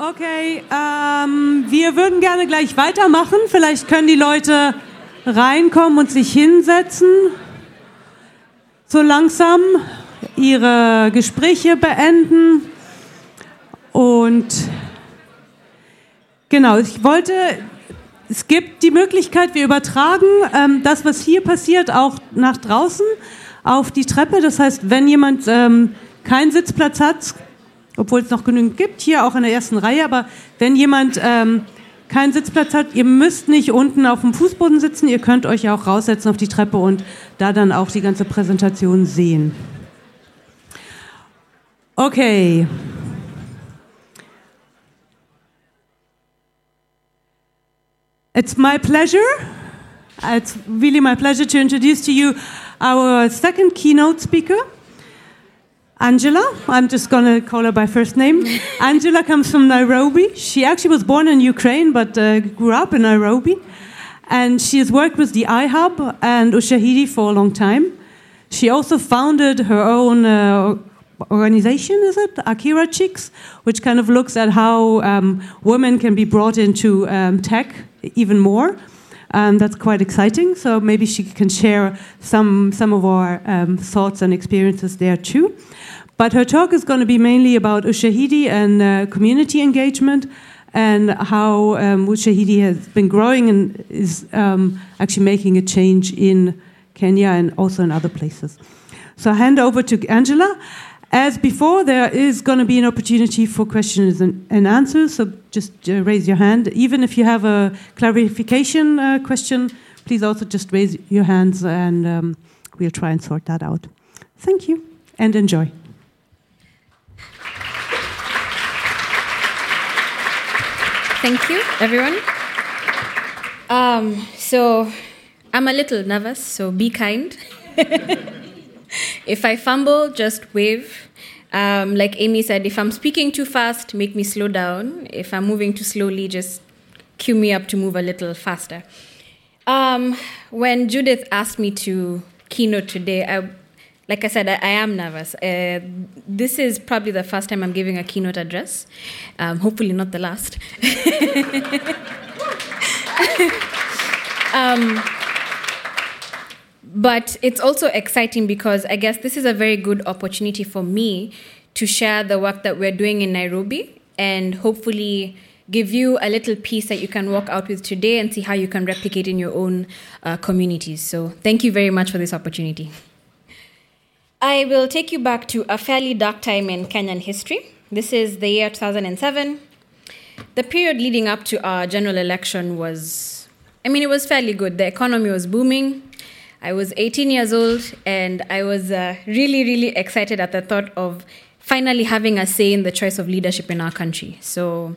Okay, ähm, wir würden gerne gleich weitermachen. Vielleicht können die Leute reinkommen und sich hinsetzen. So langsam ihre Gespräche beenden. Und genau, ich wollte, es gibt die Möglichkeit, wir übertragen ähm, das, was hier passiert, auch nach draußen auf die Treppe. Das heißt, wenn jemand ähm, keinen Sitzplatz hat, obwohl es noch genügend gibt, hier auch in der ersten Reihe, aber wenn jemand ähm, keinen Sitzplatz hat, ihr müsst nicht unten auf dem Fußboden sitzen, ihr könnt euch auch raussetzen auf die Treppe und da dann auch die ganze Präsentation sehen. Okay. It's my pleasure. It's really my pleasure to introduce to you our second keynote speaker. Angela, I'm just going to call her by first name. Angela comes from Nairobi. She actually was born in Ukraine but uh, grew up in Nairobi. And she has worked with the iHub and Ushahidi for a long time. She also founded her own uh, organization, is it? AkiraChix, which kind of looks at how um, women can be brought into um, tech even more. Um, that's quite exciting. So maybe she can share some some of our um, thoughts and experiences there too. But her talk is going to be mainly about Ushahidi and uh, community engagement and how um, Ushahidi has been growing and is um, actually making a change in Kenya and also in other places. So I hand over to Angela. As before, there is going to be an opportunity for questions and, and answers, so just uh, raise your hand. Even if you have a clarification uh, question, please also just raise your hands and um, we'll try and sort that out. Thank you and enjoy. Thank you, everyone. Um, so, I'm a little nervous, so be kind. if I fumble, just wave. Um, like Amy said, if I'm speaking too fast, make me slow down. If I'm moving too slowly, just cue me up to move a little faster. Um, when Judith asked me to keynote today, I, like I said, I, I am nervous. Uh, this is probably the first time I'm giving a keynote address. Um, hopefully, not the last. but it's also exciting because I guess this is a very good opportunity for me to share the work that we're doing in Nairobi and hopefully give you a little piece that you can walk out with today and see how you can replicate in your own uh, communities. So, thank you very much for this opportunity. I will take you back to a fairly dark time in Kenyan history. This is the year 2007. The period leading up to our general election was, I mean, it was fairly good. The economy was booming. I was 18 years old and I was uh, really, really excited at the thought of finally having a say in the choice of leadership in our country. So,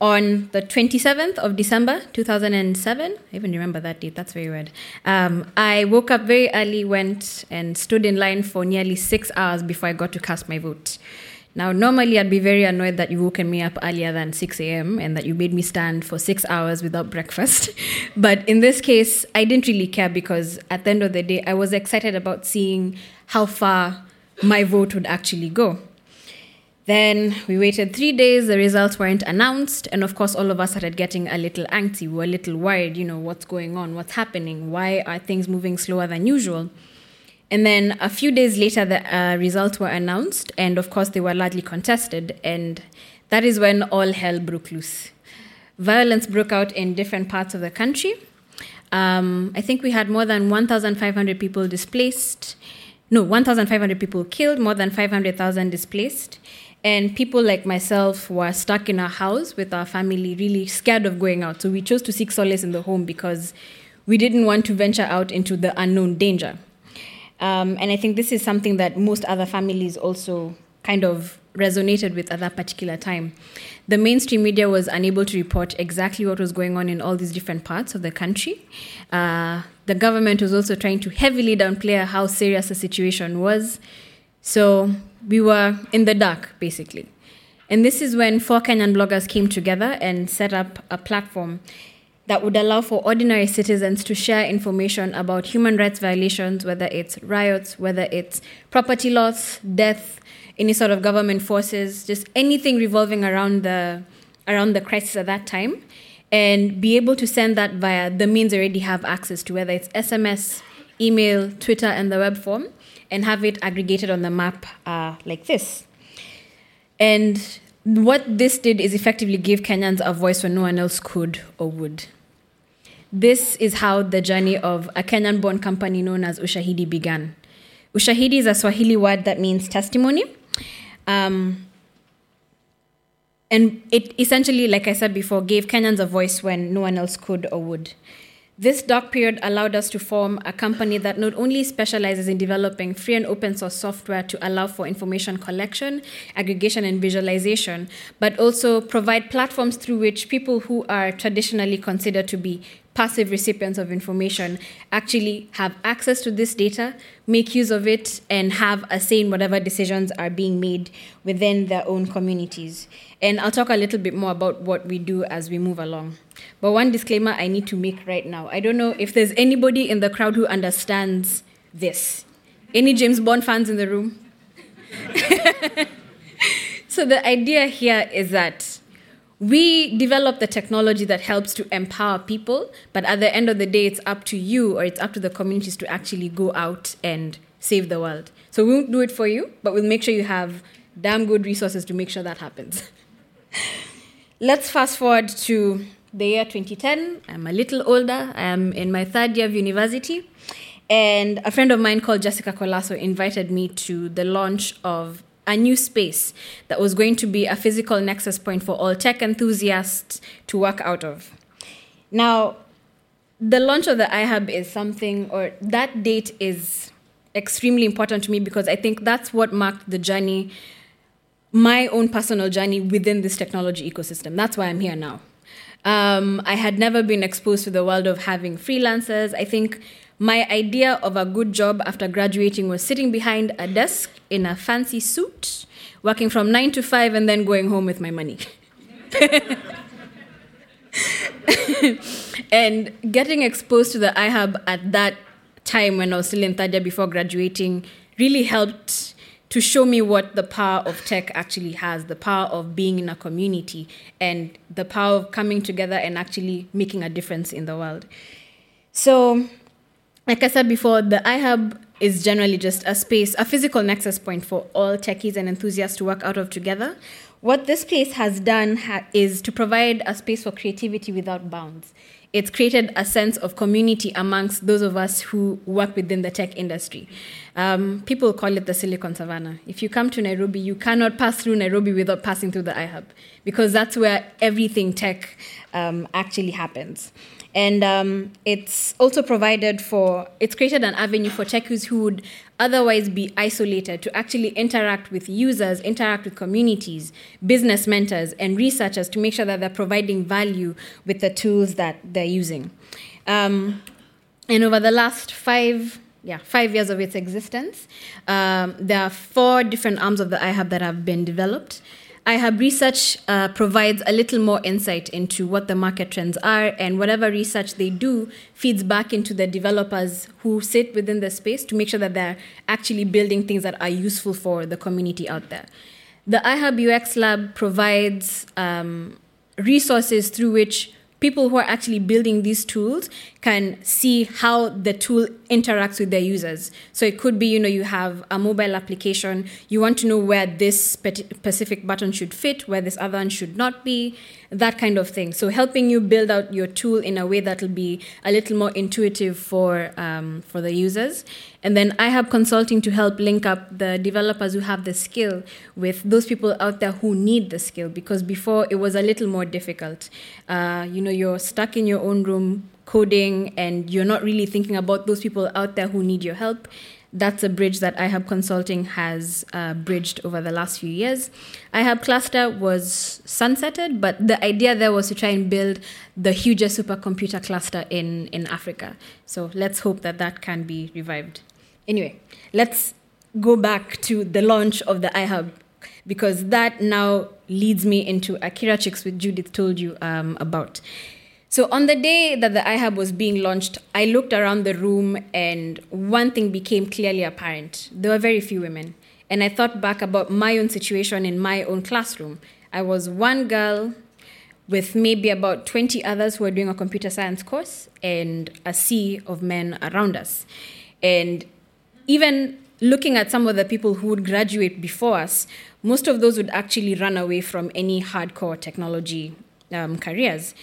on the 27th of December 2007, I even remember that date, that's very weird. Um, I woke up very early, went and stood in line for nearly six hours before I got to cast my vote. Now, normally I'd be very annoyed that you woken me up earlier than 6 a.m. and that you made me stand for six hours without breakfast. but in this case, I didn't really care because at the end of the day, I was excited about seeing how far my vote would actually go. Then we waited three days, the results weren't announced, and of course, all of us started getting a little antsy. We were a little worried, you know, what's going on, what's happening, why are things moving slower than usual? And then a few days later, the uh, results were announced, and of course, they were largely contested. And that is when all hell broke loose. Violence broke out in different parts of the country. Um, I think we had more than 1,500 people displaced. No, 1,500 people killed, more than 500,000 displaced. And people like myself were stuck in our house with our family, really scared of going out. So we chose to seek solace in the home because we didn't want to venture out into the unknown danger. Um, and I think this is something that most other families also kind of resonated with at that particular time. The mainstream media was unable to report exactly what was going on in all these different parts of the country. Uh, the government was also trying to heavily downplay how serious the situation was. So we were in the dark, basically. And this is when four Kenyan bloggers came together and set up a platform that would allow for ordinary citizens to share information about human rights violations, whether it's riots, whether it's property loss, death, any sort of government forces, just anything revolving around the around the crisis at that time and be able to send that via the means already have access to, whether it's SMS, email, Twitter, and the web form, and have it aggregated on the map uh, like this. And what this did is effectively give Kenyans a voice when no one else could or would. This is how the journey of a Kenyan born company known as Ushahidi began. Ushahidi is a Swahili word that means testimony. Um, and it essentially, like I said before, gave Kenyans a voice when no one else could or would. This dark period allowed us to form a company that not only specializes in developing free and open source software to allow for information collection, aggregation, and visualization, but also provide platforms through which people who are traditionally considered to be passive recipients of information actually have access to this data, make use of it, and have a say in whatever decisions are being made within their own communities. And I'll talk a little bit more about what we do as we move along. But one disclaimer I need to make right now I don't know if there's anybody in the crowd who understands this. Any James Bond fans in the room? so the idea here is that we develop the technology that helps to empower people, but at the end of the day, it's up to you or it's up to the communities to actually go out and save the world. So we won't do it for you, but we'll make sure you have damn good resources to make sure that happens. Let's fast forward to the year 2010. I'm a little older. I am in my third year of university. And a friend of mine called Jessica Colaço invited me to the launch of a new space that was going to be a physical nexus point for all tech enthusiasts to work out of. Now, the launch of the iHub is something, or that date is extremely important to me because I think that's what marked the journey, my own personal journey within this technology ecosystem. That's why I'm here now. Um, I had never been exposed to the world of having freelancers. I think my idea of a good job after graduating was sitting behind a desk in a fancy suit, working from nine to five, and then going home with my money. and getting exposed to the iHub at that time when I was still in third year before graduating really helped to show me what the power of tech actually has the power of being in a community and the power of coming together and actually making a difference in the world. So, like I said before, the iHub is generally just a space, a physical nexus point for all techies and enthusiasts to work out of together. What this place has done ha- is to provide a space for creativity without bounds. It's created a sense of community amongst those of us who work within the tech industry. Um, people call it the Silicon Savannah. If you come to Nairobi, you cannot pass through Nairobi without passing through the iHub because that's where everything tech um, actually happens. And um, it's also provided for, it's created an avenue for techies who would otherwise be isolated to actually interact with users, interact with communities, business mentors, and researchers to make sure that they're providing value with the tools that they're using. Um, and over the last five, yeah, five years of its existence, um, there are four different arms of the iHub that have been developed iHub Research uh, provides a little more insight into what the market trends are, and whatever research they do feeds back into the developers who sit within the space to make sure that they're actually building things that are useful for the community out there. The iHub UX Lab provides um, resources through which people who are actually building these tools can see how the tool interacts with their users. So it could be, you know, you have a mobile application, you want to know where this specific button should fit, where this other one should not be, that kind of thing. So helping you build out your tool in a way that will be a little more intuitive for um, for the users. And then iHub consulting to help link up the developers who have the skill with those people out there who need the skill because before it was a little more difficult. Uh, you know, you're stuck in your own room coding and you're not really thinking about those people out there who need your help that's a bridge that iHub Consulting has uh, bridged over the last few years. iHub Cluster was sunsetted, but the idea there was to try and build the hugest supercomputer cluster in, in Africa. So let's hope that that can be revived. Anyway, let's go back to the launch of the iHub because that now leads me into AkiraChix, which Judith told you um, about. So on the day that the iHub was being launched, I looked around the room and one thing became clearly apparent. There were very few women. And I thought back about my own situation in my own classroom. I was one girl with maybe about 20 others who were doing a computer science course and a sea of men around us. And even looking at some of the people who would graduate before us, most of those would actually run away from any hardcore technology um, careers.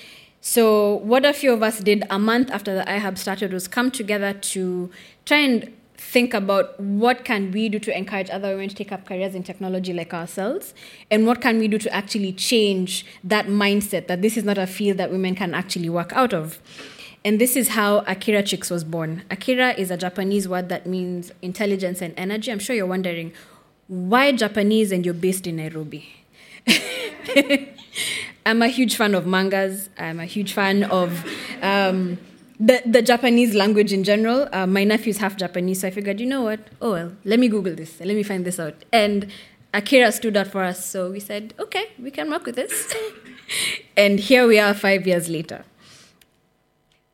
So, what a few of us did a month after the iHub started was come together to try and think about what can we do to encourage other women to take up careers in technology like ourselves and what can we do to actually change that mindset that this is not a field that women can actually work out of. And this is how AkiraChix was born. Akira is a japanese word that means intelligence and energy. I'm sure you're wondering why japanese and you're based in nairobi i'm a huge fan of mangas i'm a huge fan of um, the, the Japanese language in general. Uh, my nephew's half Japanese, so I figured, you know what? Oh, well, let me Google this. Let me find this out. And Akira stood out for us, so we said, okay, we can work with this. and here we are five years later.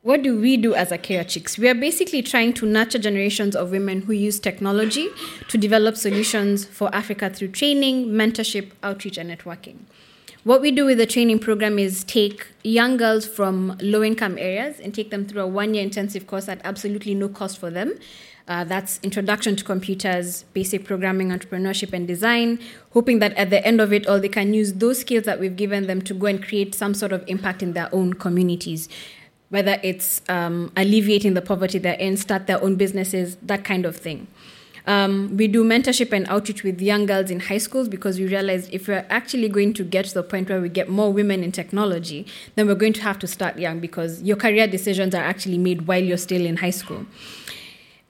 What do we do as AkiraChix? We are basically trying to nurture generations of women who use technology to develop solutions for Africa through training, mentorship, outreach, and networking. What we do with the training program is take young girls from low income areas and take them through a one year intensive course at absolutely no cost for them. Uh, that's introduction to computers, basic programming, entrepreneurship, and design, hoping that at the end of it all, they can use those skills that we've given them to go and create some sort of impact in their own communities. Whether it's um, alleviating the poverty they're in, start their own businesses, that kind of thing. Um, we do mentorship and outreach with young girls in high schools because we realized if we're actually going to get to the point where we get more women in technology, then we're going to have to start young because your career decisions are actually made while you're still in high school.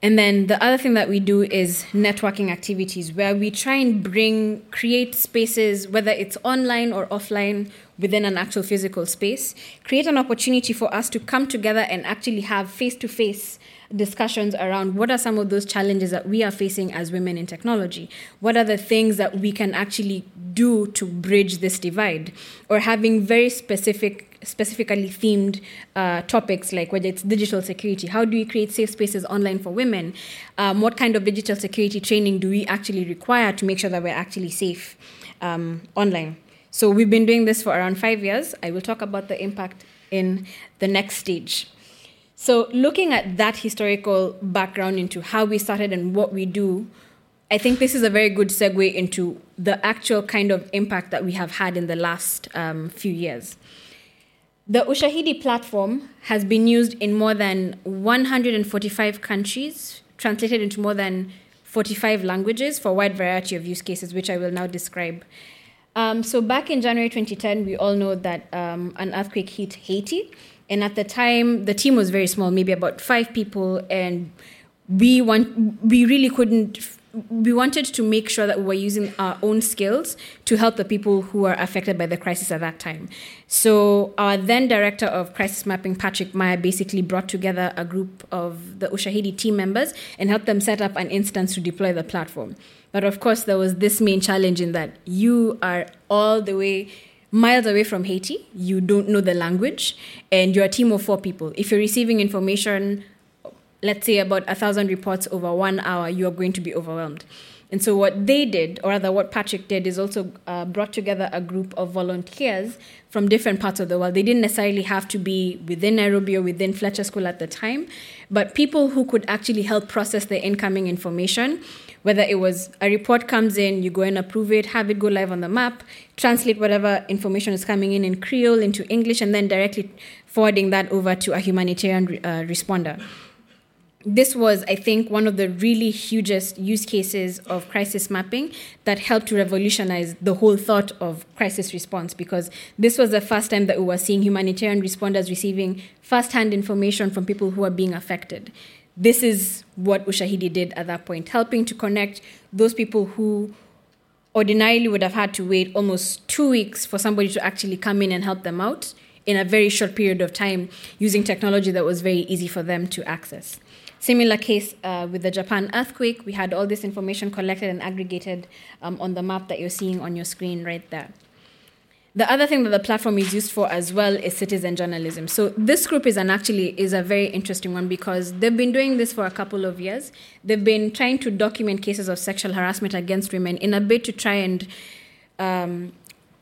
And then the other thing that we do is networking activities where we try and bring, create spaces, whether it's online or offline, within an actual physical space, create an opportunity for us to come together and actually have face to face discussions around what are some of those challenges that we are facing as women in technology? What are the things that we can actually do to bridge this divide? Or having very specific specifically themed uh, topics like whether it's digital security how do we create safe spaces online for women um, what kind of digital security training do we actually require to make sure that we're actually safe um, online so we've been doing this for around five years i will talk about the impact in the next stage so, looking at that historical background into how we started and what we do, I think this is a very good segue into the actual kind of impact that we have had in the last um, few years. The Ushahidi platform has been used in more than 145 countries, translated into more than 45 languages for a wide variety of use cases, which I will now describe. Um, so, back in January 2010, we all know that um, an earthquake hit Haiti and at the time, the team was very small, maybe about five people, and we want we really couldn't. We wanted to make sure that we were using our own skills to help the people who were affected by the crisis at that time. So our then director of crisis mapping, Patrick Meier, basically brought together a group of the Ushahidi team members and helped them set up an instance to deploy the platform. But of course, there was this main challenge in that you are all the way miles away from Haiti, you don't know the language, and you're a team of four people. If you're receiving information, let's say about a thousand reports over one hour, you are going to be overwhelmed. And so, what they did, or rather, what Patrick did, is also uh, brought together a group of volunteers from different parts of the world. They didn't necessarily have to be within Nairobi or within Fletcher School at the time, but people who could actually help process the incoming information whether it was a report comes in, you go and approve it, have it go live on the map, translate whatever information is coming in in Creole into English, and then directly forwarding that over to a humanitarian uh, responder. This was, I think, one of the really hugest use cases of crisis mapping that helped to revolutionize the whole thought of crisis response because this was the first time that we were seeing humanitarian responders receiving first hand information from people who are being affected this is what Ushahidi did at that point, helping to connect those people who ordinarily would have had to wait almost two weeks for somebody to actually come in and help them out in a very short period of time using technology that was very easy for them to access. Similar case uh, with the Japan earthquake, we had all this information collected and aggregated um, on the map that you're seeing on your screen right there. The other thing that the platform is used for as well is citizen journalism. So this group is an actually is a very interesting one because they've been doing this for a couple of years. They've been trying to document cases of sexual harassment against women in a bid to try and um,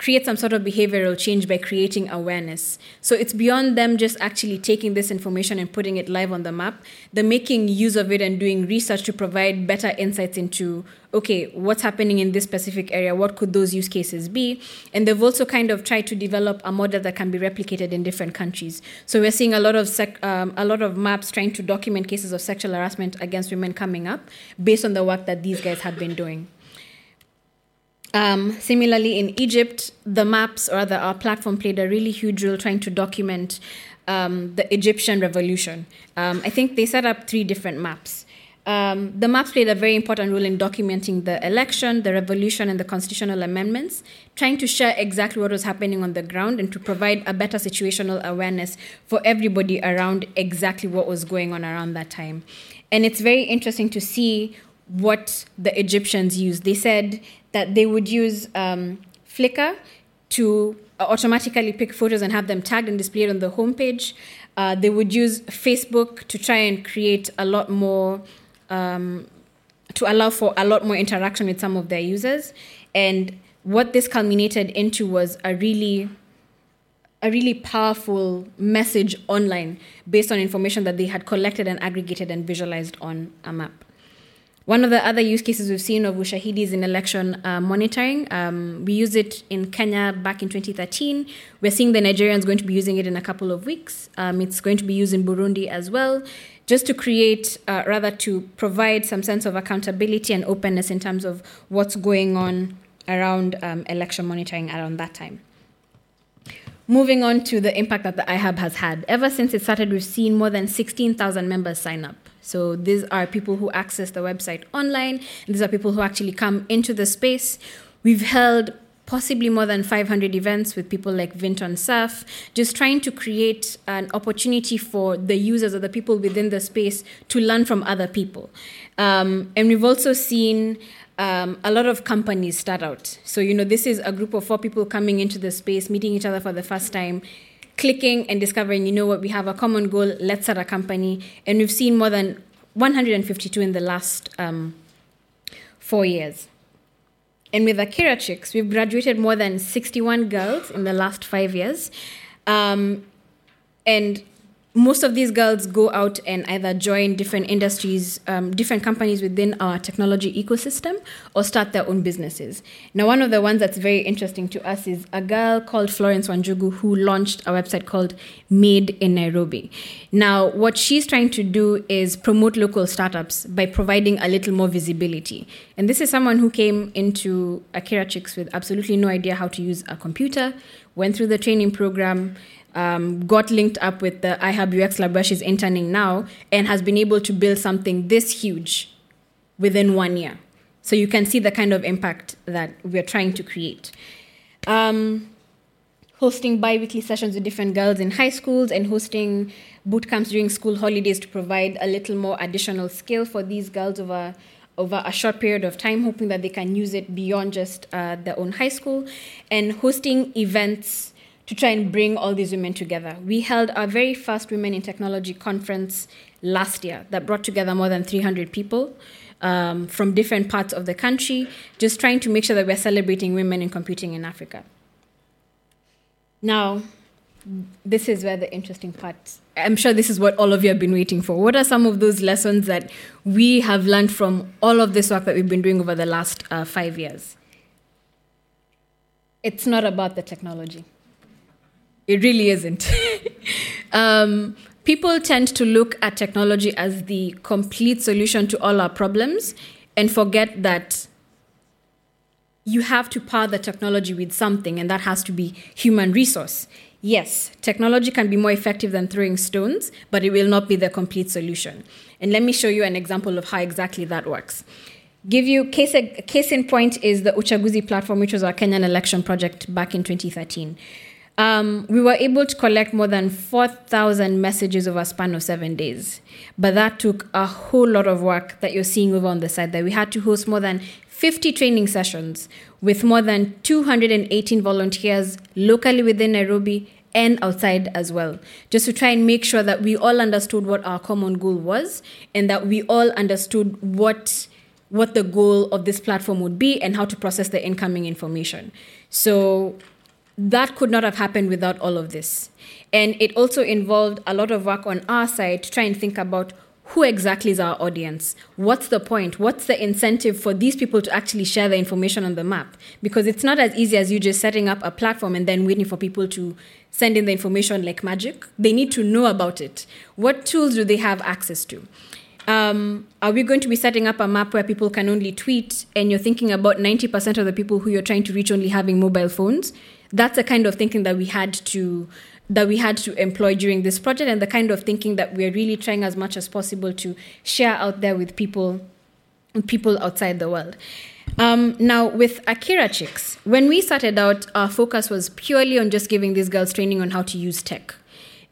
create some sort of behavioral change by creating awareness. So it's beyond them just actually taking this information and putting it live on the map. They're making use of it and doing research to provide better insights into okay, what's happening in this specific area? What could those use cases be? And they've also kind of tried to develop a model that can be replicated in different countries. So we're seeing a lot of sec- um, a lot of maps trying to document cases of sexual harassment against women coming up based on the work that these guys have been doing. Um, similarly, in Egypt, the maps or the our platform played a really huge role trying to document um, the Egyptian revolution. Um, I think they set up three different maps. Um, the maps played a very important role in documenting the election, the revolution, and the constitutional amendments, trying to share exactly what was happening on the ground and to provide a better situational awareness for everybody around exactly what was going on around that time. And it's very interesting to see what the Egyptians used. They said that they would use um, Flickr to automatically pick photos and have them tagged and displayed on the homepage. Uh, they would use Facebook to try and create a lot more, um, to allow for a lot more interaction with some of their users. And what this culminated into was a really a really powerful message online based on information that they had collected and aggregated and visualized on a map. One of the other use cases we've seen of Ushahidi is in election uh, monitoring. Um, we used it in Kenya back in 2013. We're seeing the Nigerians going to be using it in a couple of weeks. Um, it's going to be used in Burundi as well, just to create, uh, rather, to provide some sense of accountability and openness in terms of what's going on around um, election monitoring around that time. Moving on to the impact that the iHub has had. Ever since it started, we've seen more than 16,000 members sign up. So these are people who access the website online, and these are people who actually come into the space. We've held possibly more than 500 events with people like Vinton Cerf, just trying to create an opportunity for the users or the people within the space to learn from other people. Um, and we've also seen um, a lot of companies start out. So, you know, this is a group of four people coming into the space, meeting each other for the first time, clicking and discovering, you know what, we have a common goal, let's start a company. And we've seen more than 152 in the last um, four years. And with AkiraChix, we've graduated more than 61 girls in the last five years. Um, and most of these girls go out and either join different industries, um, different companies within our technology ecosystem, or start their own businesses. Now, one of the ones that's very interesting to us is a girl called Florence Wanjugu who launched a website called Made in Nairobi. Now, what she's trying to do is promote local startups by providing a little more visibility. And this is someone who came into AkiraChix with absolutely no idea how to use a computer, went through the training program um, got linked up with the iHub UX lab where she's interning now and has been able to build something this huge within one year. So you can see the kind of impact that we're trying to create. Um, hosting bi weekly sessions with different girls in high schools and hosting boot camps during school holidays to provide a little more additional skill for these girls over over a short period of time, hoping that they can use it beyond just uh, their own high school, and hosting events to try and bring all these women together. We held our very first Women in Technology conference last year that brought together more than 300 people um, from different parts of the country, just trying to make sure that we're celebrating women in computing in Africa. Now, this is where the interesting part. I'm sure this is what all of you have been waiting for. What are some of those lessons that we have learned from all of this work that we've been doing over the last uh, five years? It's not about the technology. It really isn't. um, people tend to look at technology as the complete solution to all our problems and forget that you have to power the technology with something, and that has to be human resource. Yes, technology can be more effective than throwing stones, but it will not be the complete solution. And let me show you an example of how exactly that works. Give you case, case in point is the Uchaguzi platform, which was our Kenyan election project back in 2013. Um, we were able to collect more than 4,000 messages over a span of seven days. But that took a whole lot of work that you're seeing over on the side there. We had to host more than 50 training sessions with more than 218 volunteers locally within Nairobi and outside as well, just to try and make sure that we all understood what our common goal was and that we all understood what what the goal of this platform would be and how to process the incoming information. So that could not have happened without all of this. And it also involved a lot of work on our side to try and think about who exactly is our audience? What's the point? What's the incentive for these people to actually share the information on the map? Because it's not as easy as you just setting up a platform and then waiting for people to send in the information like magic. They need to know about it. What tools do they have access to? Um, are we going to be setting up a map where people can only tweet and you're thinking about 90% of the people who you're trying to reach only having mobile phones? That's the kind of thinking that we had to that we had to employ during this project and the kind of thinking that we're really trying as much as possible to share out there with people people outside the world. Um, now, with AkiraChix, when we started out, our focus was purely on just giving these girls training on how to use tech.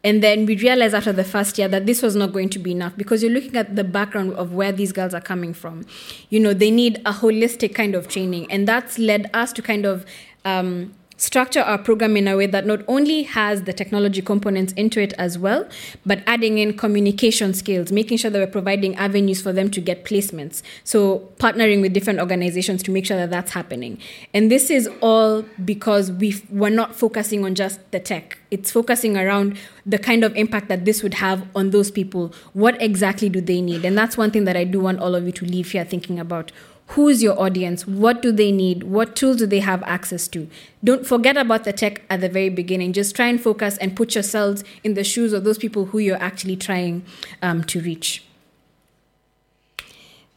And then we realized after the first year that this was not going to be enough because you're looking at the background of where these girls are coming from. You know, they need a holistic kind of training. And that's led us to kind of um, structure our program in a way that not only has the technology components into it as well, but adding in communication skills, making sure that we're providing avenues for them to get placements. So, partnering with different organizations to make sure that that's happening. And this is all because we we're not focusing on just the tech. It's focusing around the kind of impact that this would have on those people. What exactly do they need? And that's one thing that I do want all of you to leave here thinking about who's your audience? What do they need? What tools do they have access to? Don't forget about the tech at the very beginning. Just try and focus and put yourselves in the shoes of those people who you're actually trying um, to reach.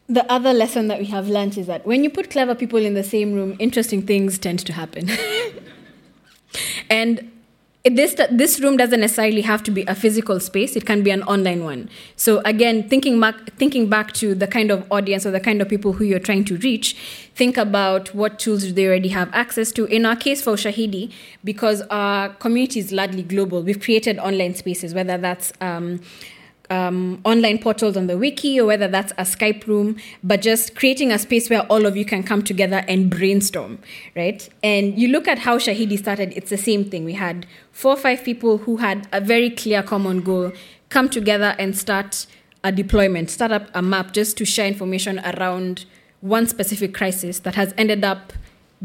The other lesson that we have learned is that when you put clever people in the same room interesting things tend to happen. And this this room doesn't necessarily have to be a physical space. It can be an online one. So again thinking back thinking back to the kind of audience or the kind of people who you're trying to reach think about what tools do they already have access to. In our case for shahidi because our community is largely global we've created online spaces whether that's um, um, online portals on the wiki or whether that's a Skype room, but just creating a space where all of you can come together and brainstorm, right? And you look at how Shahidi started, it's the same thing. We had four or five people who had a very clear common goal come together and start a deployment, start up a map just to share information around one specific crisis that has ended up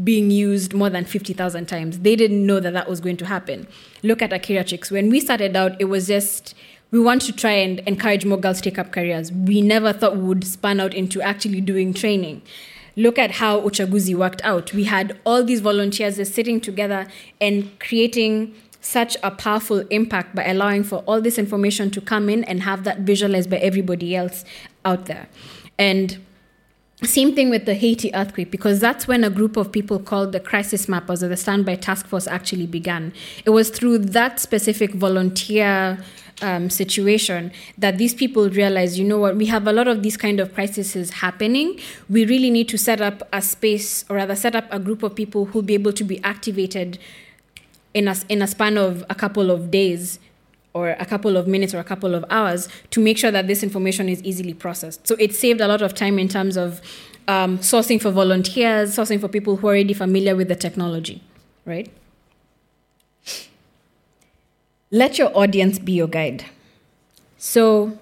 being used more than 50,000 times. They didn't know that that was going to happen. Look at AkiraChix. When we started out, it was just we want to try and encourage more girls to take up careers. We never thought we would span out into actually doing training. Look at how Uchaguzi worked out. We had all these volunteers sitting together and creating such a powerful impact by allowing for all this information to come in and have that visualized by everybody else out there. And same thing with the Haiti earthquake, because that's when a group of people called the Crisis Mappers or the Standby Task Force actually began. It was through that specific volunteer um, situation that these people realize, you know what, we have a lot of these kind of crises happening. We really need to set up a space, or rather, set up a group of people who'll be able to be activated in a, in a span of a couple of days or a couple of minutes or a couple of hours to make sure that this information is easily processed. So it saved a lot of time in terms of um, sourcing for volunteers, sourcing for people who are already familiar with the technology, right? Let your audience be your guide. So,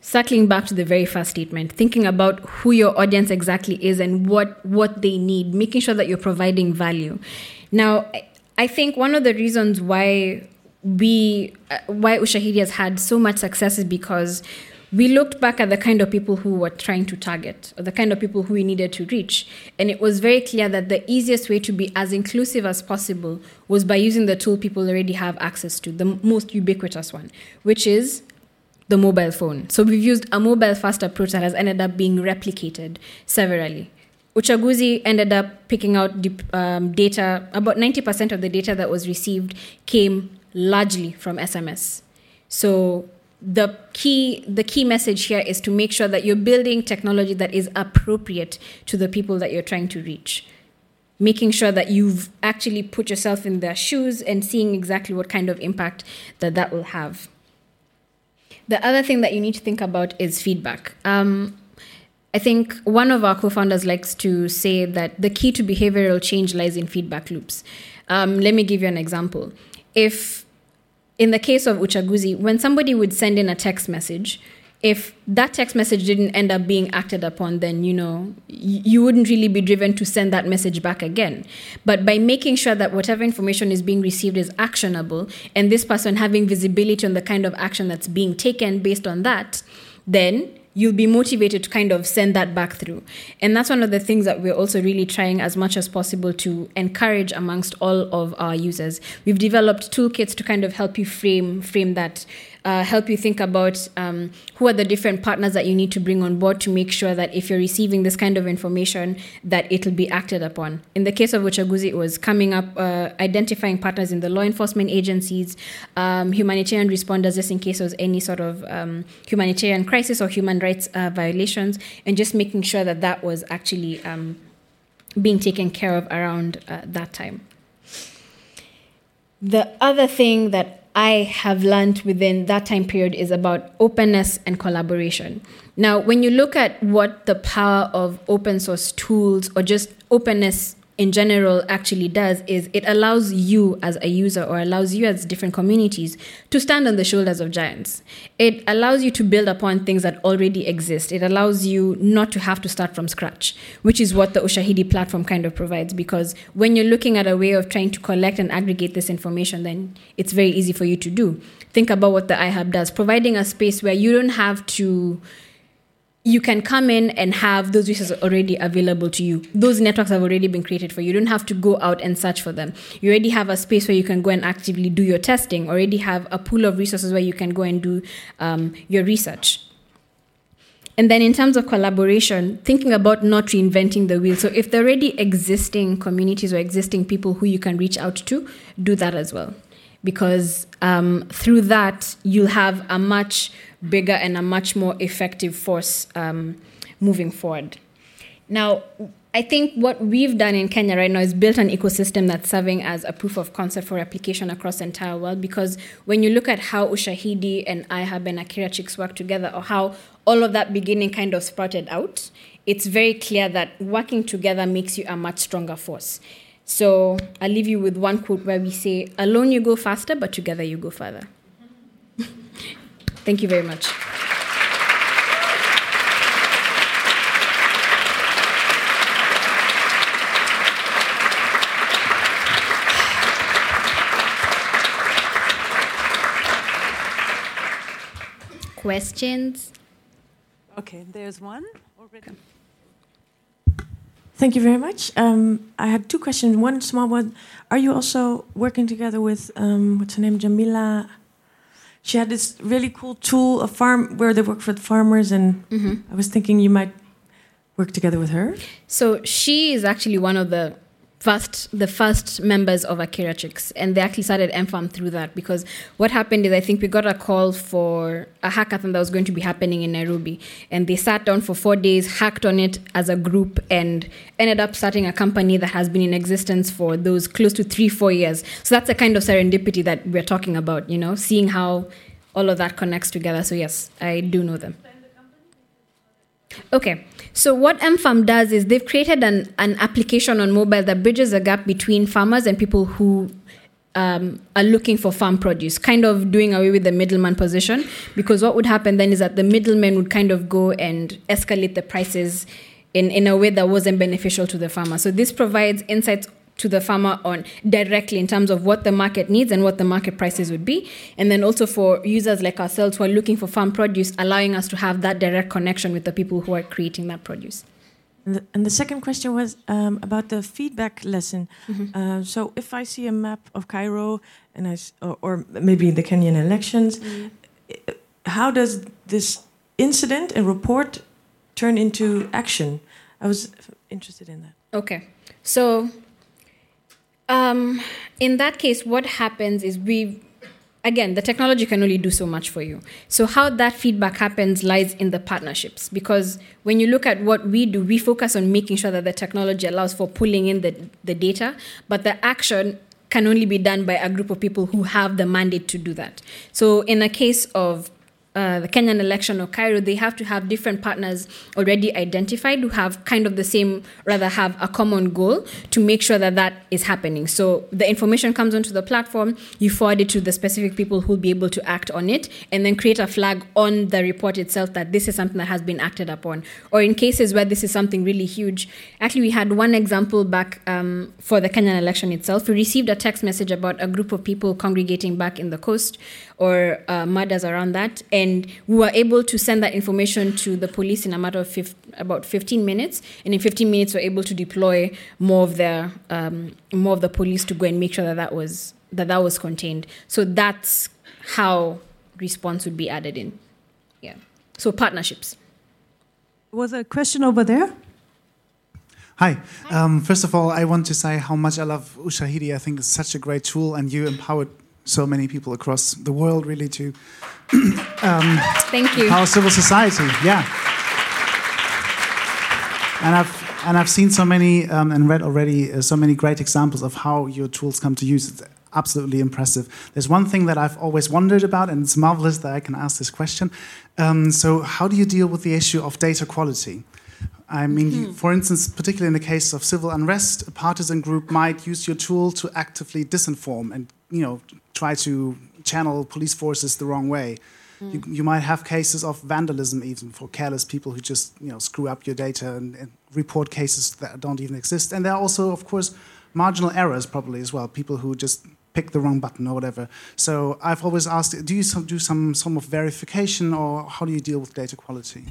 circling back to the very first statement, thinking about who your audience exactly is and what, what they need, making sure that you're providing value. Now, I think one of the reasons why we, uh, why Ushahidi has had so much success is because we looked back at the kind of people who were trying to target or the kind of people who we needed to reach. And it was very clear that the easiest way to be as inclusive as possible was by using the tool people already have access to, the most ubiquitous one, which is the mobile phone. So we've used a mobile first approach that has ended up being replicated severally. Uchaguzi ended up picking out um, data, about 90% of the data that was received came largely from SMS. So the key the key message here is to make sure that you're building technology that is appropriate to the people that you're trying to reach making sure that you've actually put yourself in their shoes and seeing exactly what kind of impact that that will have the other thing that you need to think about is feedback um, I think one of our co founders likes to say that the key to behavioral change lies in feedback loops. Um, let me give you an example. If in the case of Uchaguzi, when somebody would send in a text message, if that text message didn't end up being acted upon, then you know you wouldn't really be driven to send that message back again. But by making sure that whatever information is being received is actionable, and this person having visibility on the kind of action that's being taken based on that, then you'll be motivated to kind of send that back through. And that's one of the things that we're also really trying as much as possible to encourage amongst all of our users. We've developed toolkits to kind of help you frame frame that uh, help you think about um, who are the different partners that you need to bring on board to make sure that if you're receiving this kind of information, that it'll be acted upon. In the case of Uchaguzi, it was coming up, uh, identifying partners in the law enforcement agencies, um, humanitarian responders, just in case there was any sort of um, humanitarian crisis or human rights uh, violations, and just making sure that that was actually um, being taken care of around uh, that time. The other thing that I have learned within that time period is about openness and collaboration. Now, when you look at what the power of open source tools or just openness in general actually does is it allows you as a user or allows you as different communities to stand on the shoulders of giants. It allows you to build upon things that already exist. It allows you not to have to start from scratch, which is what the Ushahidi platform kind of provides. Because when you're looking at a way of trying to collect and aggregate this information, then it's very easy for you to do. Think about what the iHub does, providing a space where you don't have to you can come in and have those resources already available to you. Those networks have already been created for you. You don't have to go out and search for them. You already have a space where you can go and actively do your testing, already have a pool of resources where you can go and do um, your research. And then, in terms of collaboration, thinking about not reinventing the wheel. So, if there are already existing communities or existing people who you can reach out to, do that as well. Because um, through that, you'll have a much bigger and a much more effective force um, moving forward. Now, I think what we've done in Kenya right now is built an ecosystem that's serving as a proof of concept for application across the entire world. Because when you look at how Ushahidi and iHub and AkiraChix work together, or how all of that beginning kind of sprouted out, it's very clear that working together makes you a much stronger force. So I'll leave you with one quote where we say, Alone you go faster, but together you go further. Thank you very much. Questions? Okay, there's one already. Thank you very much. Um, I had two questions. One small one. Are you also working together with, um, what's her name, Jamila she had this really cool tool, a farm where they work for the farmers, and mm-hmm. I was thinking you might work together with her. So she is actually one of the first the first members of AkiraChix, and they actually started mFARM through that because what happened is I think we got a call for a hackathon that was going to be happening in Nairobi, and they sat down for four days, hacked on it as a group, and ended up starting a company that has been in existence for those close to three four years. So that's the kind of serendipity that we're talking about, you know, seeing how all of that connects together. So yes, I do know them. Okay, so what mFARM does is they've created an, an application on mobile that bridges the gap between farmers and people who um, are looking for farm produce, kind of doing away with the middleman position. Because what would happen then is that the middlemen would kind of go and escalate the prices in, in a way that wasn't beneficial to the farmer. So this provides insights to the farmer on directly in terms of what the market needs and what the market prices would be. And then also for users like ourselves who are looking for farm produce, allowing us to have that direct connection with the people who are creating that produce. And the, and the second question was um, about the feedback lesson. Mm-hmm. Uh, so if I see a map of Cairo and I, or, or maybe the Kenyan elections, mm-hmm. how does this incident and report turn into action? I was interested in that. Okay. So um, in that case, what happens is we, again, the technology can only do so much for you. So, how that feedback happens lies in the partnerships. Because when you look at what we do, we focus on making sure that the technology allows for pulling in the, the data, but the action can only be done by a group of people who have the mandate to do that. So, in a case of uh, the Kenyan election or Cairo, they have to have different partners already identified who have kind of the same, rather have a common goal to make sure that that is happening. So the information comes onto the platform, you forward it to the specific people who will be able to act on it, and then create a flag on the report itself that this is something that has been acted upon. Or in cases where this is something really huge, actually, we had one example back um, for the Kenyan election itself. We received a text message about a group of people congregating back in the coast or uh, murders around that. And we were able to send that information to the police in a matter of fif- about 15 minutes. And in 15 minutes, we we're able to deploy more of the um, more of the police to go and make sure that that was that that was contained. So that's how response would be added in. Yeah. So partnerships. Was a question over there? Hi. Um, first of all, I want to say how much I love Ushahidi. I think it's such a great tool, and you empowered so many people across the world really to um, thank you. our civil society yeah. And i've and i've seen so many um, and read already uh, so many great examples of how your tools come to use. It's absolutely impressive. There's one thing that i've always wondered about and it's marvelous that i can ask this question. Um, so how do you deal with the issue of data quality I mean, mm -hmm. for instance, particularly in the case of civil unrest, a partisan group might use your tool to actively disinform and, you know, try to channel police forces the wrong way. Mm. You, you, might have cases of vandalism even for careless people who just you know screw up your data and, and, report cases that don't even exist. And there are also, of course, marginal errors probably as well. People who just pick the wrong button or whatever. So I've always asked, do you do some some of verification or how do you deal with data quality?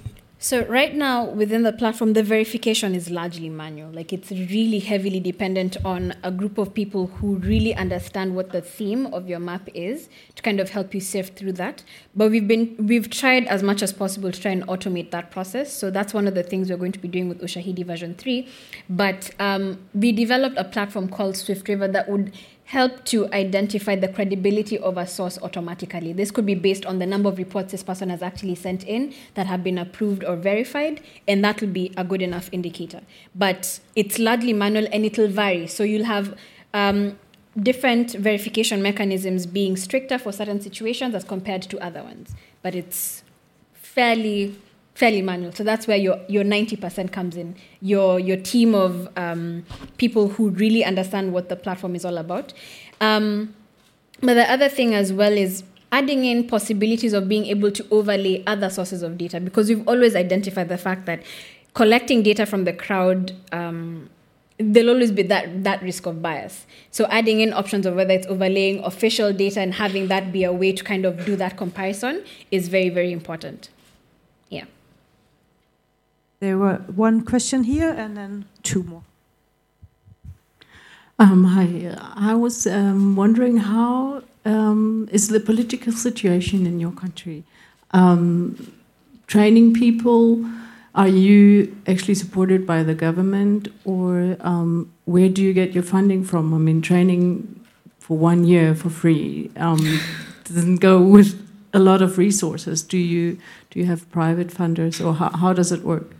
So right now within the platform, the verification is largely manual. Like it's really heavily dependent on a group of people who really understand what the theme of your map is to kind of help you sift through that. But we've been we've tried as much as possible to try and automate that process. So that's one of the things we're going to be doing with Ushahidi version three. But um, we developed a platform called SwiftRiver that would help to identify the credibility of a source automatically. This could be based on the number of reports this person has actually sent in that have been approved or verified, and that will be a good enough indicator. But it's largely manual and it'll vary. So you'll have um, different verification mechanisms being stricter for certain situations as compared to other ones. But it's fairly fairly manual. So that's where your your ninety percent comes in. Your your team of um, people who really understand what the platform is all about. Um, but the other thing as well is adding in possibilities of being able to overlay other sources of data because we've always identified the fact that collecting data from the crowd. Um, there'll always be that that risk of bias. So adding in options of whether it's overlaying official data and having that be a way to kind of do that comparison is very very important. Yeah. There were one question here and then two more. Um, I was um, wondering how um, is the political situation in your country? Um, training people, are you actually supported by the government, or um, where do you get your funding from? I mean, training for one year for free um, doesn't go with a lot of resources. Do you do you have private funders, or how, how does it work?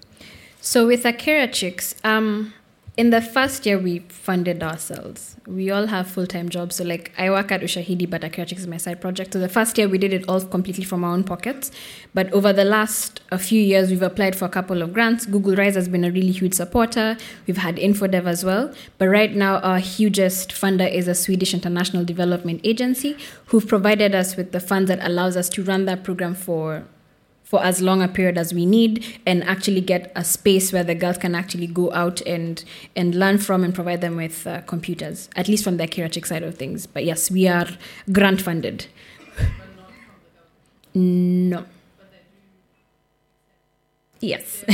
So with AkiraChix, um, in the first year we funded ourselves. We all have full time jobs. So like I work at Ushahidi, but AkiraChix is my side project. So the first year we did it all completely from our own pockets. But over the last a few years, we've applied for a couple of grants. Google Rise has been a really huge supporter. We've had InfoDev as well. But right now, our hugest funder is a Swedish international development agency who've provided us with the funds that allows us to run that program for for as long a period as we need and actually get a space where the girls can actually go out and and learn from and provide them with uh, computers at least from the Kirachic side of things but yes we are grant funded no yes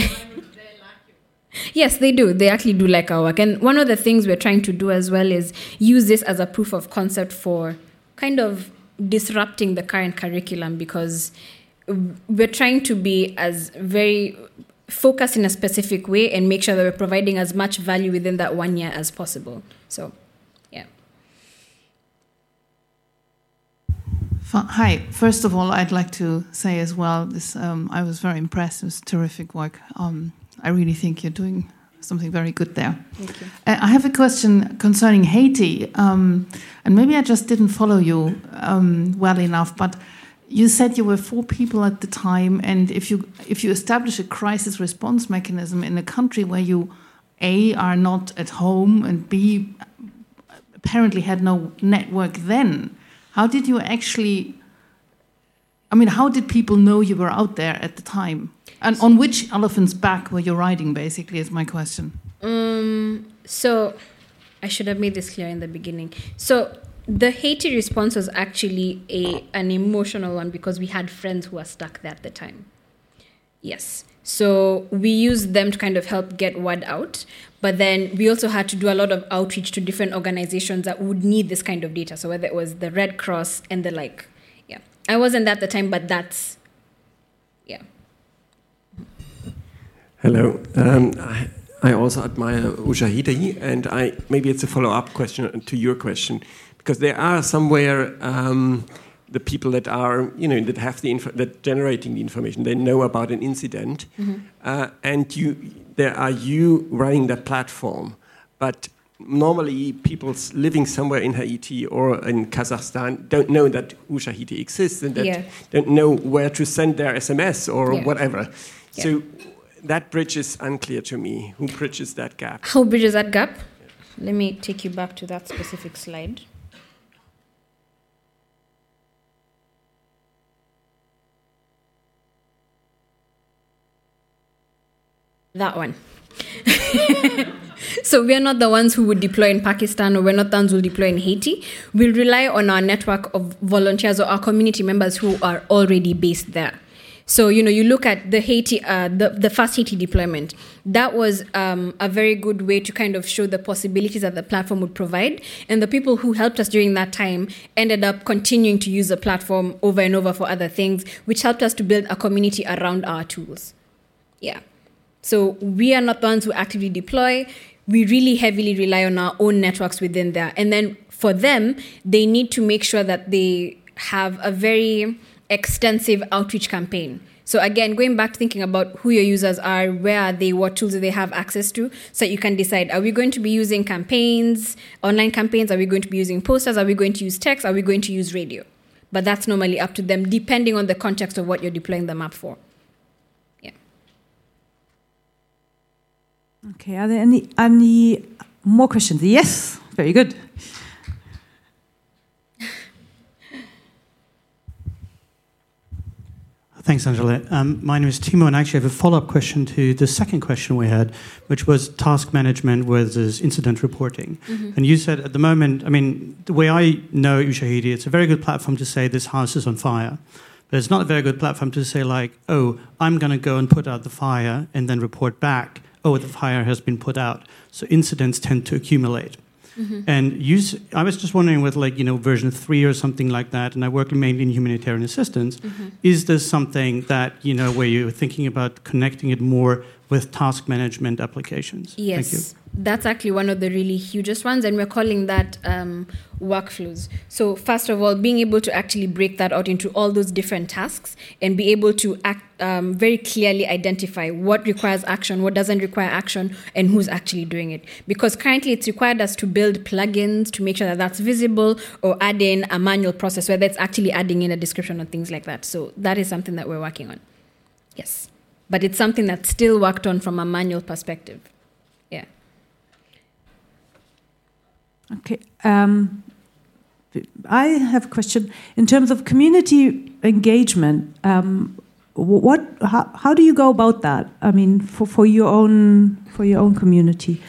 Yes, they do. They actually do like our work. And one of the things we're trying to do as well is use this as a proof of concept for kind of disrupting the current curriculum because we're trying to be as very focused in a specific way and make sure that we're providing as much value within that one year as possible. So, yeah. Hi. First of all, I'd like to say as well, this um, I was very impressed. It was terrific work. Um, I really think you're doing something very good there. Thank you. Uh, I have a question concerning Haiti, um, and maybe I just didn't follow you um, well enough, but you said you were four people at the time, and if you if you establish a crisis response mechanism in a country where you a are not at home and b apparently had no network then, how did you actually? I mean, how did people know you were out there at the time? And on which elephant's back were you riding? Basically, is my question. Um, so I should have made this clear in the beginning. So the Haiti response was actually a an emotional one because we had friends who were stuck there at the time. Yes. So we used them to kind of help get word out. But then we also had to do a lot of outreach to different organizations that would need this kind of data. So whether it was the Red Cross and the like. Yeah. I wasn't at the time, but that's yeah. Hello. Um, I, I also admire Ushahidi, and I maybe it's a follow-up question to your question because there are somewhere um, the people that are you know that have the info, that generating the information they know about an incident mm-hmm. uh, and you there are you running that platform but normally people living somewhere in Haiti or in Kazakhstan don't know that Ushahidi exists and that yeah. don't know where to send their SMS or yeah. whatever yeah. so that bridge is unclear to me who bridges that gap who bridges that gap let me take you back to that specific slide That one. so we're not the ones who would deploy in Pakistan or we're not the ones who will deploy in Haiti. We'll rely on our network of volunteers or our community members who are already based there. So, you know, you look at the Haiti, uh, the, the first Haiti deployment, that was um, a very good way to kind of show the possibilities that the platform would provide. And the people who helped us during that time ended up continuing to use the platform over and over for other things, which helped us to build a community around our tools. Yeah. So we are not the ones who actively deploy. We really heavily rely on our own networks within there. And then for them, they need to make sure that they have a very extensive outreach campaign. So again, going back to thinking about who your users are, where are they, what tools do they have access to, so you can decide: Are we going to be using campaigns, online campaigns? Are we going to be using posters? Are we going to use text? Are we going to use radio? But that's normally up to them, depending on the context of what you're deploying the map for. Okay, are there any, any more questions? Yes, very good. Thanks, Angela. Um, my name is Timo, and I actually have a follow up question to the second question we had, which was task management versus incident reporting. Mm-hmm. And you said at the moment, I mean, the way I know Ushahidi, it's a very good platform to say this house is on fire. But it's not a very good platform to say, like, oh, I'm going to go and put out the fire and then report back oh, the fire has been put out. So incidents tend to accumulate. Mm-hmm. And use, I was just wondering with like, you know, version three or something like that, and I work mainly in humanitarian assistance, mm-hmm. is this something that, you know, where you're thinking about connecting it more with task management applications? Yes that's actually one of the really hugest ones, and we're calling that um, workflows. So, first of all, being able to actually break that out into all those different tasks and be able to act um, very clearly identify what requires action, what doesn't require action, and who's actually doing it. Because currently, it's required us to build plugins to make sure that that's visible or add in a manual process where that's actually adding in a description and things like that. So, that is something that we're working on. Yes. But it's something that's still worked on from a manual perspective. Yeah. Okay. Um, I have a question. In terms of community engagement, um, what, how, how do you go about that? I mean, for, for your own for your own community,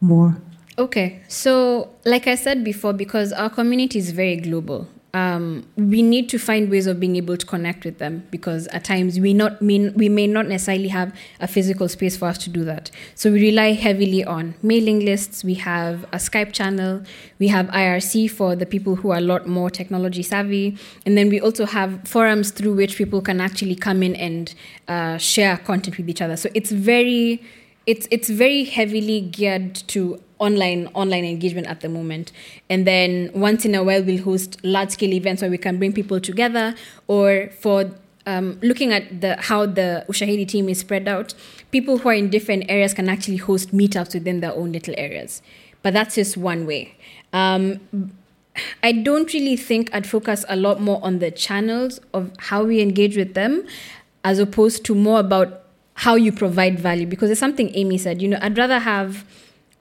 more. Okay, so like I said before, because our community is very global, um, we need to find ways of being able to connect with them because at times we not mean we may not necessarily have a physical space for us to do that. So we rely heavily on mailing lists. We have a Skype channel. We have IRC for the people who are a lot more technology savvy, and then we also have forums through which people can actually come in and uh, share content with each other. So it's very it's it's very heavily geared to online online engagement at the moment and then once in a while we'll host large scale events where we can bring people together or for um, looking at the how the Ushahidi team is spread out, people who are in different areas can actually host meetups within their own little areas. But that's just one way. Um, I don't really think I'd focus a lot more on the channels of how we engage with them as opposed to more about how you provide value because it's something Amy said, you know, I'd rather have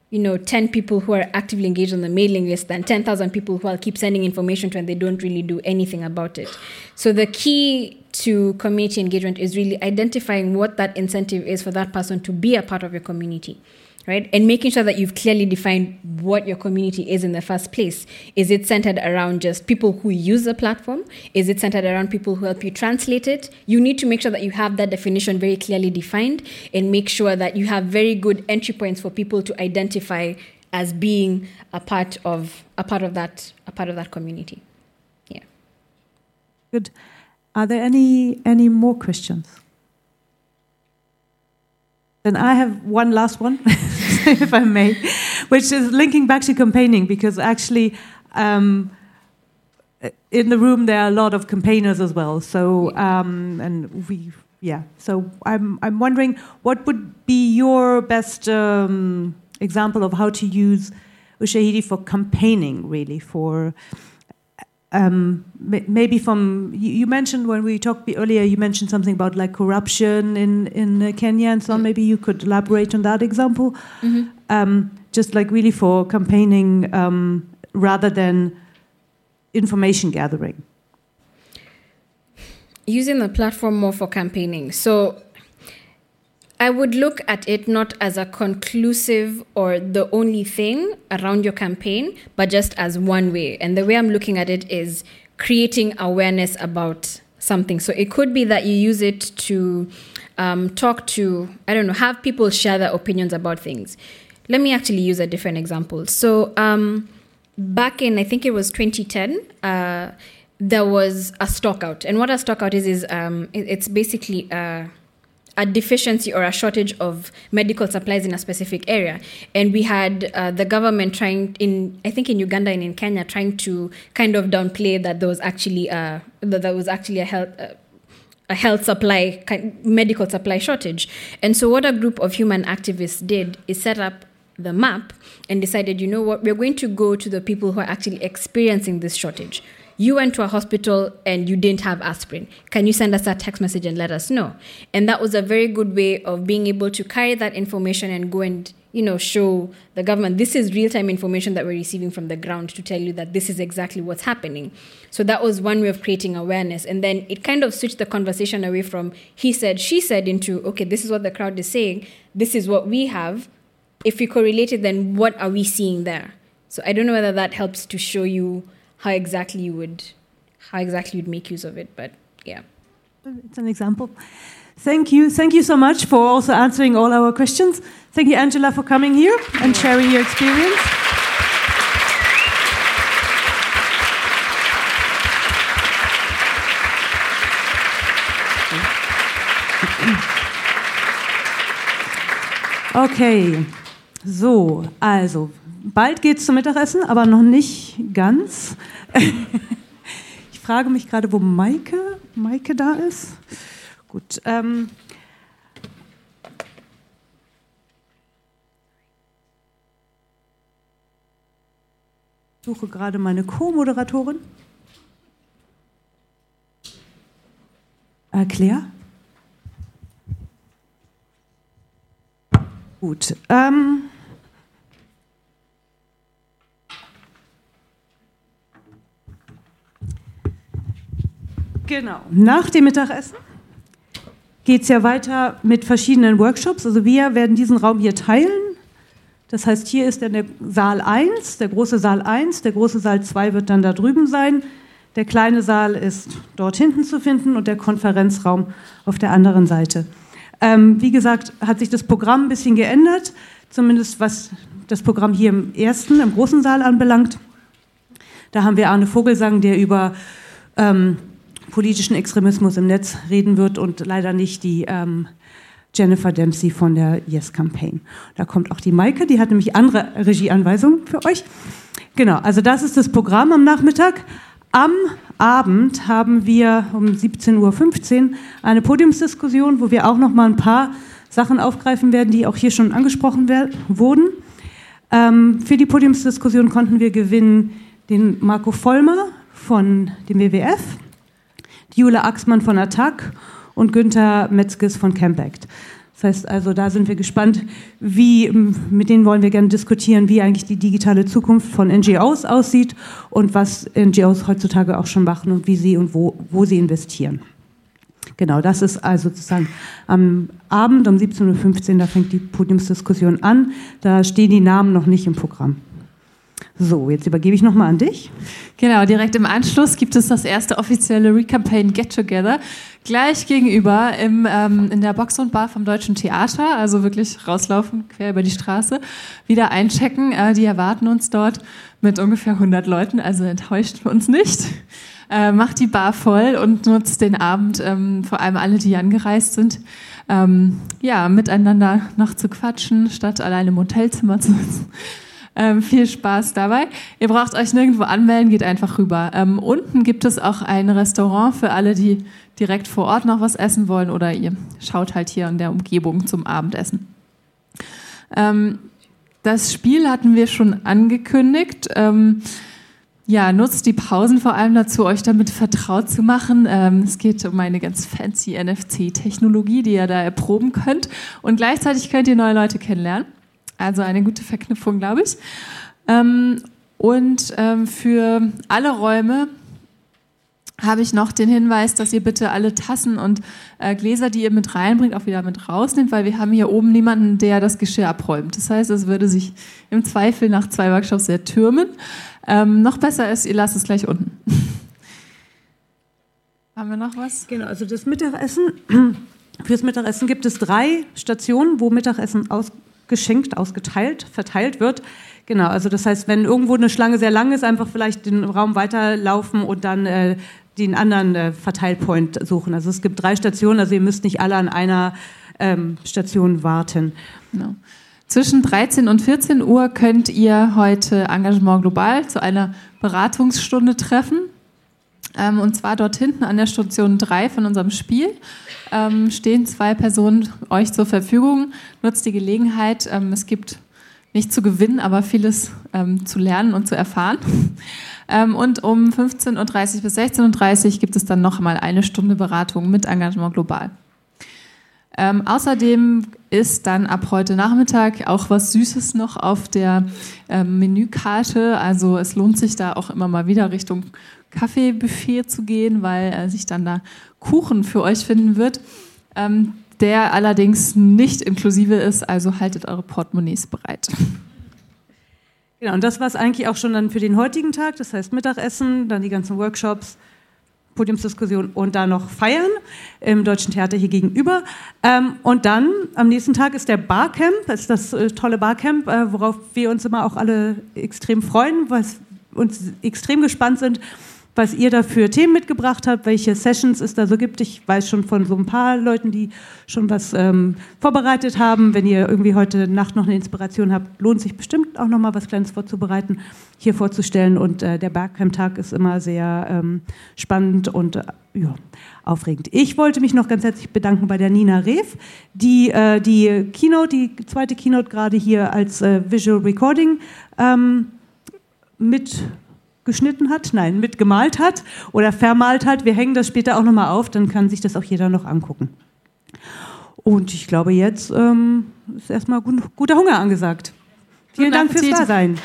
you know 10 people who are actively engaged on the mailing list than 10,000 people who I'll keep sending information to and they don't really do anything about it. So the key to community engagement is really identifying what that incentive is for that person to be a part of your community right? And making sure that you've clearly defined what your community is in the first place. Is it centered around just people who use the platform? Is it centered around people who help you translate it? You need to make sure that you have that definition very clearly defined and make sure that you have very good entry points for people to identify as being a part of a part of that a part of that community. Yeah. Good. Are there any any more questions? Then I have one last one, if I may, which is linking back to campaigning because actually. Um, in the room, there are a lot of campaigners as well. So, um, and we, yeah. So, I'm I'm wondering what would be your best um, example of how to use Ushahidi for campaigning, really for um, maybe from you, you, mentioned when we talked earlier, you mentioned something about like corruption in in uh, Kenya and so on. Maybe you could elaborate on that example, mm -hmm. um, just like really for campaigning um, rather than information gathering. Using the platform more for campaigning. So I would look at it not as a conclusive or the only thing around your campaign, but just as one way. And the way I'm looking at it is creating awareness about something. So it could be that you use it to um, talk to, I don't know, have people share their opinions about things. Let me actually use a different example. So um, back in, I think it was 2010, uh, there was a stockout. And what a stockout is, is um, it, it's basically. Uh, a deficiency or a shortage of medical supplies in a specific area. And we had uh, the government trying in, I think in Uganda and in Kenya, trying to kind of downplay that there was actually a, that there was actually a health. Uh, a health supply, medical supply shortage. And so, what a group of human activists did is set up the map and decided, you know what, we're going to go to the people who are actually experiencing this shortage you went to a hospital and you didn't have aspirin. Can you send us a text message and let us know? And that was a very good way of being able to carry that information and go and you know show the government this is real-time information that we're receiving from the ground to tell you that this is exactly what's happening. So that was one way of creating awareness. And then it kind of switched the conversation away from he said she said into okay this is what the crowd is saying. This is what we have. If we correlate it then what are we seeing there? So i don't know whether that helps to show you how exactly you would how exactly you'd make use of it but yeah. It's an example. Thank you thank you so much for also answering all our questions. Thank you angela for coming here and sharing your experience. Okay, so, also bald geht's zum Mittagessen, aber noch nicht ganz. ich frage mich gerade, wo Maike, Maike da ist. Gut. Ähm, suche gerade meine Co-Moderatorin. Äh, Claire? Gut. Ähm, Genau. Nach dem Mittagessen geht es ja weiter mit verschiedenen Workshops. Also wir werden diesen Raum hier teilen. Das heißt, hier ist dann der Saal 1, der große Saal 1, der große Saal 2 wird dann da drüben sein. Der kleine Saal ist dort hinten zu finden und der Konferenzraum auf der anderen Seite. Ähm, wie gesagt, hat sich das Programm ein bisschen geändert, zumindest was das Programm hier im ersten, im großen Saal anbelangt. Da haben wir Arne Vogelsang, der über ähm, politischen Extremismus im Netz reden wird und leider nicht die ähm, Jennifer Dempsey von der Yes Campaign. Da kommt auch die Maike, die hat nämlich andere Regieanweisungen für euch. Genau, also das ist das Programm am Nachmittag. Am Abend haben wir um 17.15 Uhr eine Podiumsdiskussion, wo wir auch noch mal ein paar Sachen aufgreifen werden, die auch hier schon angesprochen wurden. Ähm, für die Podiumsdiskussion konnten wir gewinnen den Marco Vollmer von dem WWF, Jule Axmann von Attac und Günther Metzges von Campact. Das heißt also, da sind wir gespannt, wie, mit denen wollen wir gerne diskutieren, wie eigentlich die digitale Zukunft von NGOs aussieht und was NGOs heutzutage auch schon machen und wie sie und wo, wo sie investieren. Genau, das ist also sozusagen am Abend um 17.15 Uhr, da fängt die Podiumsdiskussion an. Da stehen die Namen noch nicht im Programm. So, jetzt übergebe ich nochmal an dich. Genau, direkt im Anschluss gibt es das erste offizielle Recampaign Get Together. Gleich gegenüber im, ähm, in der Box und Bar vom Deutschen Theater, also wirklich rauslaufen, quer über die Straße, wieder einchecken. Äh, die erwarten uns dort mit ungefähr 100 Leuten, also enttäuscht uns nicht. Äh, macht die Bar voll und nutzt den Abend, ähm, vor allem alle, die angereist sind, ähm, ja, miteinander noch zu quatschen, statt allein im Hotelzimmer zu sitzen. Ähm, viel Spaß dabei. Ihr braucht euch nirgendwo anmelden, geht einfach rüber. Ähm, unten gibt es auch ein Restaurant für alle, die direkt vor Ort noch was essen wollen oder ihr schaut halt hier in der Umgebung zum Abendessen. Ähm, das Spiel hatten wir schon angekündigt. Ähm, ja, nutzt die Pausen vor allem dazu, euch damit vertraut zu machen. Ähm, es geht um eine ganz fancy NFC-Technologie, die ihr da erproben könnt. Und gleichzeitig könnt ihr neue Leute kennenlernen. Also eine gute Verknüpfung, glaube ich. Ähm, und ähm, für alle Räume habe ich noch den Hinweis, dass ihr bitte alle Tassen und äh, Gläser, die ihr mit reinbringt, auch wieder mit rausnimmt, weil wir haben hier oben niemanden, der das Geschirr abräumt. Das heißt, es würde sich im Zweifel nach zwei Workshops sehr türmen. Ähm, noch besser ist, ihr lasst es gleich unten. haben wir noch was? Genau, also das Mittagessen. Fürs Mittagessen gibt es drei Stationen, wo Mittagessen aus geschenkt, ausgeteilt, verteilt wird. Genau, also das heißt, wenn irgendwo eine Schlange sehr lang ist, einfach vielleicht den Raum weiterlaufen und dann äh, den anderen äh, Verteilpoint suchen. Also es gibt drei Stationen, also ihr müsst nicht alle an einer ähm, Station warten. Genau. Zwischen 13 und 14 Uhr könnt ihr heute Engagement Global zu einer Beratungsstunde treffen. Ähm, und zwar dort hinten an der Station 3 von unserem Spiel ähm, stehen zwei Personen euch zur Verfügung. Nutzt die Gelegenheit. Ähm, es gibt nicht zu gewinnen, aber vieles ähm, zu lernen und zu erfahren. Ähm, und um 15.30 Uhr bis 16.30 Uhr gibt es dann noch mal eine Stunde Beratung mit Engagement Global. Ähm, außerdem ist dann ab heute Nachmittag auch was Süßes noch auf der ähm, Menükarte. Also es lohnt sich da auch immer mal wieder Richtung Kaffeebuffet zu gehen, weil äh, sich dann da Kuchen für euch finden wird, ähm, der allerdings nicht inklusive ist. Also haltet eure Portemonnaies bereit. Genau, und das war es eigentlich auch schon dann für den heutigen Tag. Das heißt Mittagessen, dann die ganzen Workshops, Podiumsdiskussion und dann noch feiern im Deutschen Theater hier gegenüber. Ähm, und dann am nächsten Tag ist der Barcamp, das ist das äh, tolle Barcamp, äh, worauf wir uns immer auch alle extrem freuen, weil uns extrem gespannt sind, was ihr da für Themen mitgebracht habt, welche Sessions es da so gibt. Ich weiß schon von so ein paar Leuten, die schon was ähm, vorbereitet haben. Wenn ihr irgendwie heute Nacht noch eine Inspiration habt, lohnt sich bestimmt auch noch mal was Kleines vorzubereiten, hier vorzustellen. Und äh, der Bergheim-Tag ist immer sehr ähm, spannend und äh, ja, aufregend. Ich wollte mich noch ganz herzlich bedanken bei der Nina Rev, die äh, die Keynote, die zweite Keynote gerade hier als äh, Visual Recording ähm, mit geschnitten hat, nein, mitgemalt hat oder vermalt hat. Wir hängen das später auch nochmal auf, dann kann sich das auch jeder noch angucken. Und ich glaube, jetzt ähm, ist erstmal gut, guter Hunger angesagt. Vielen Dank fürs Dasein.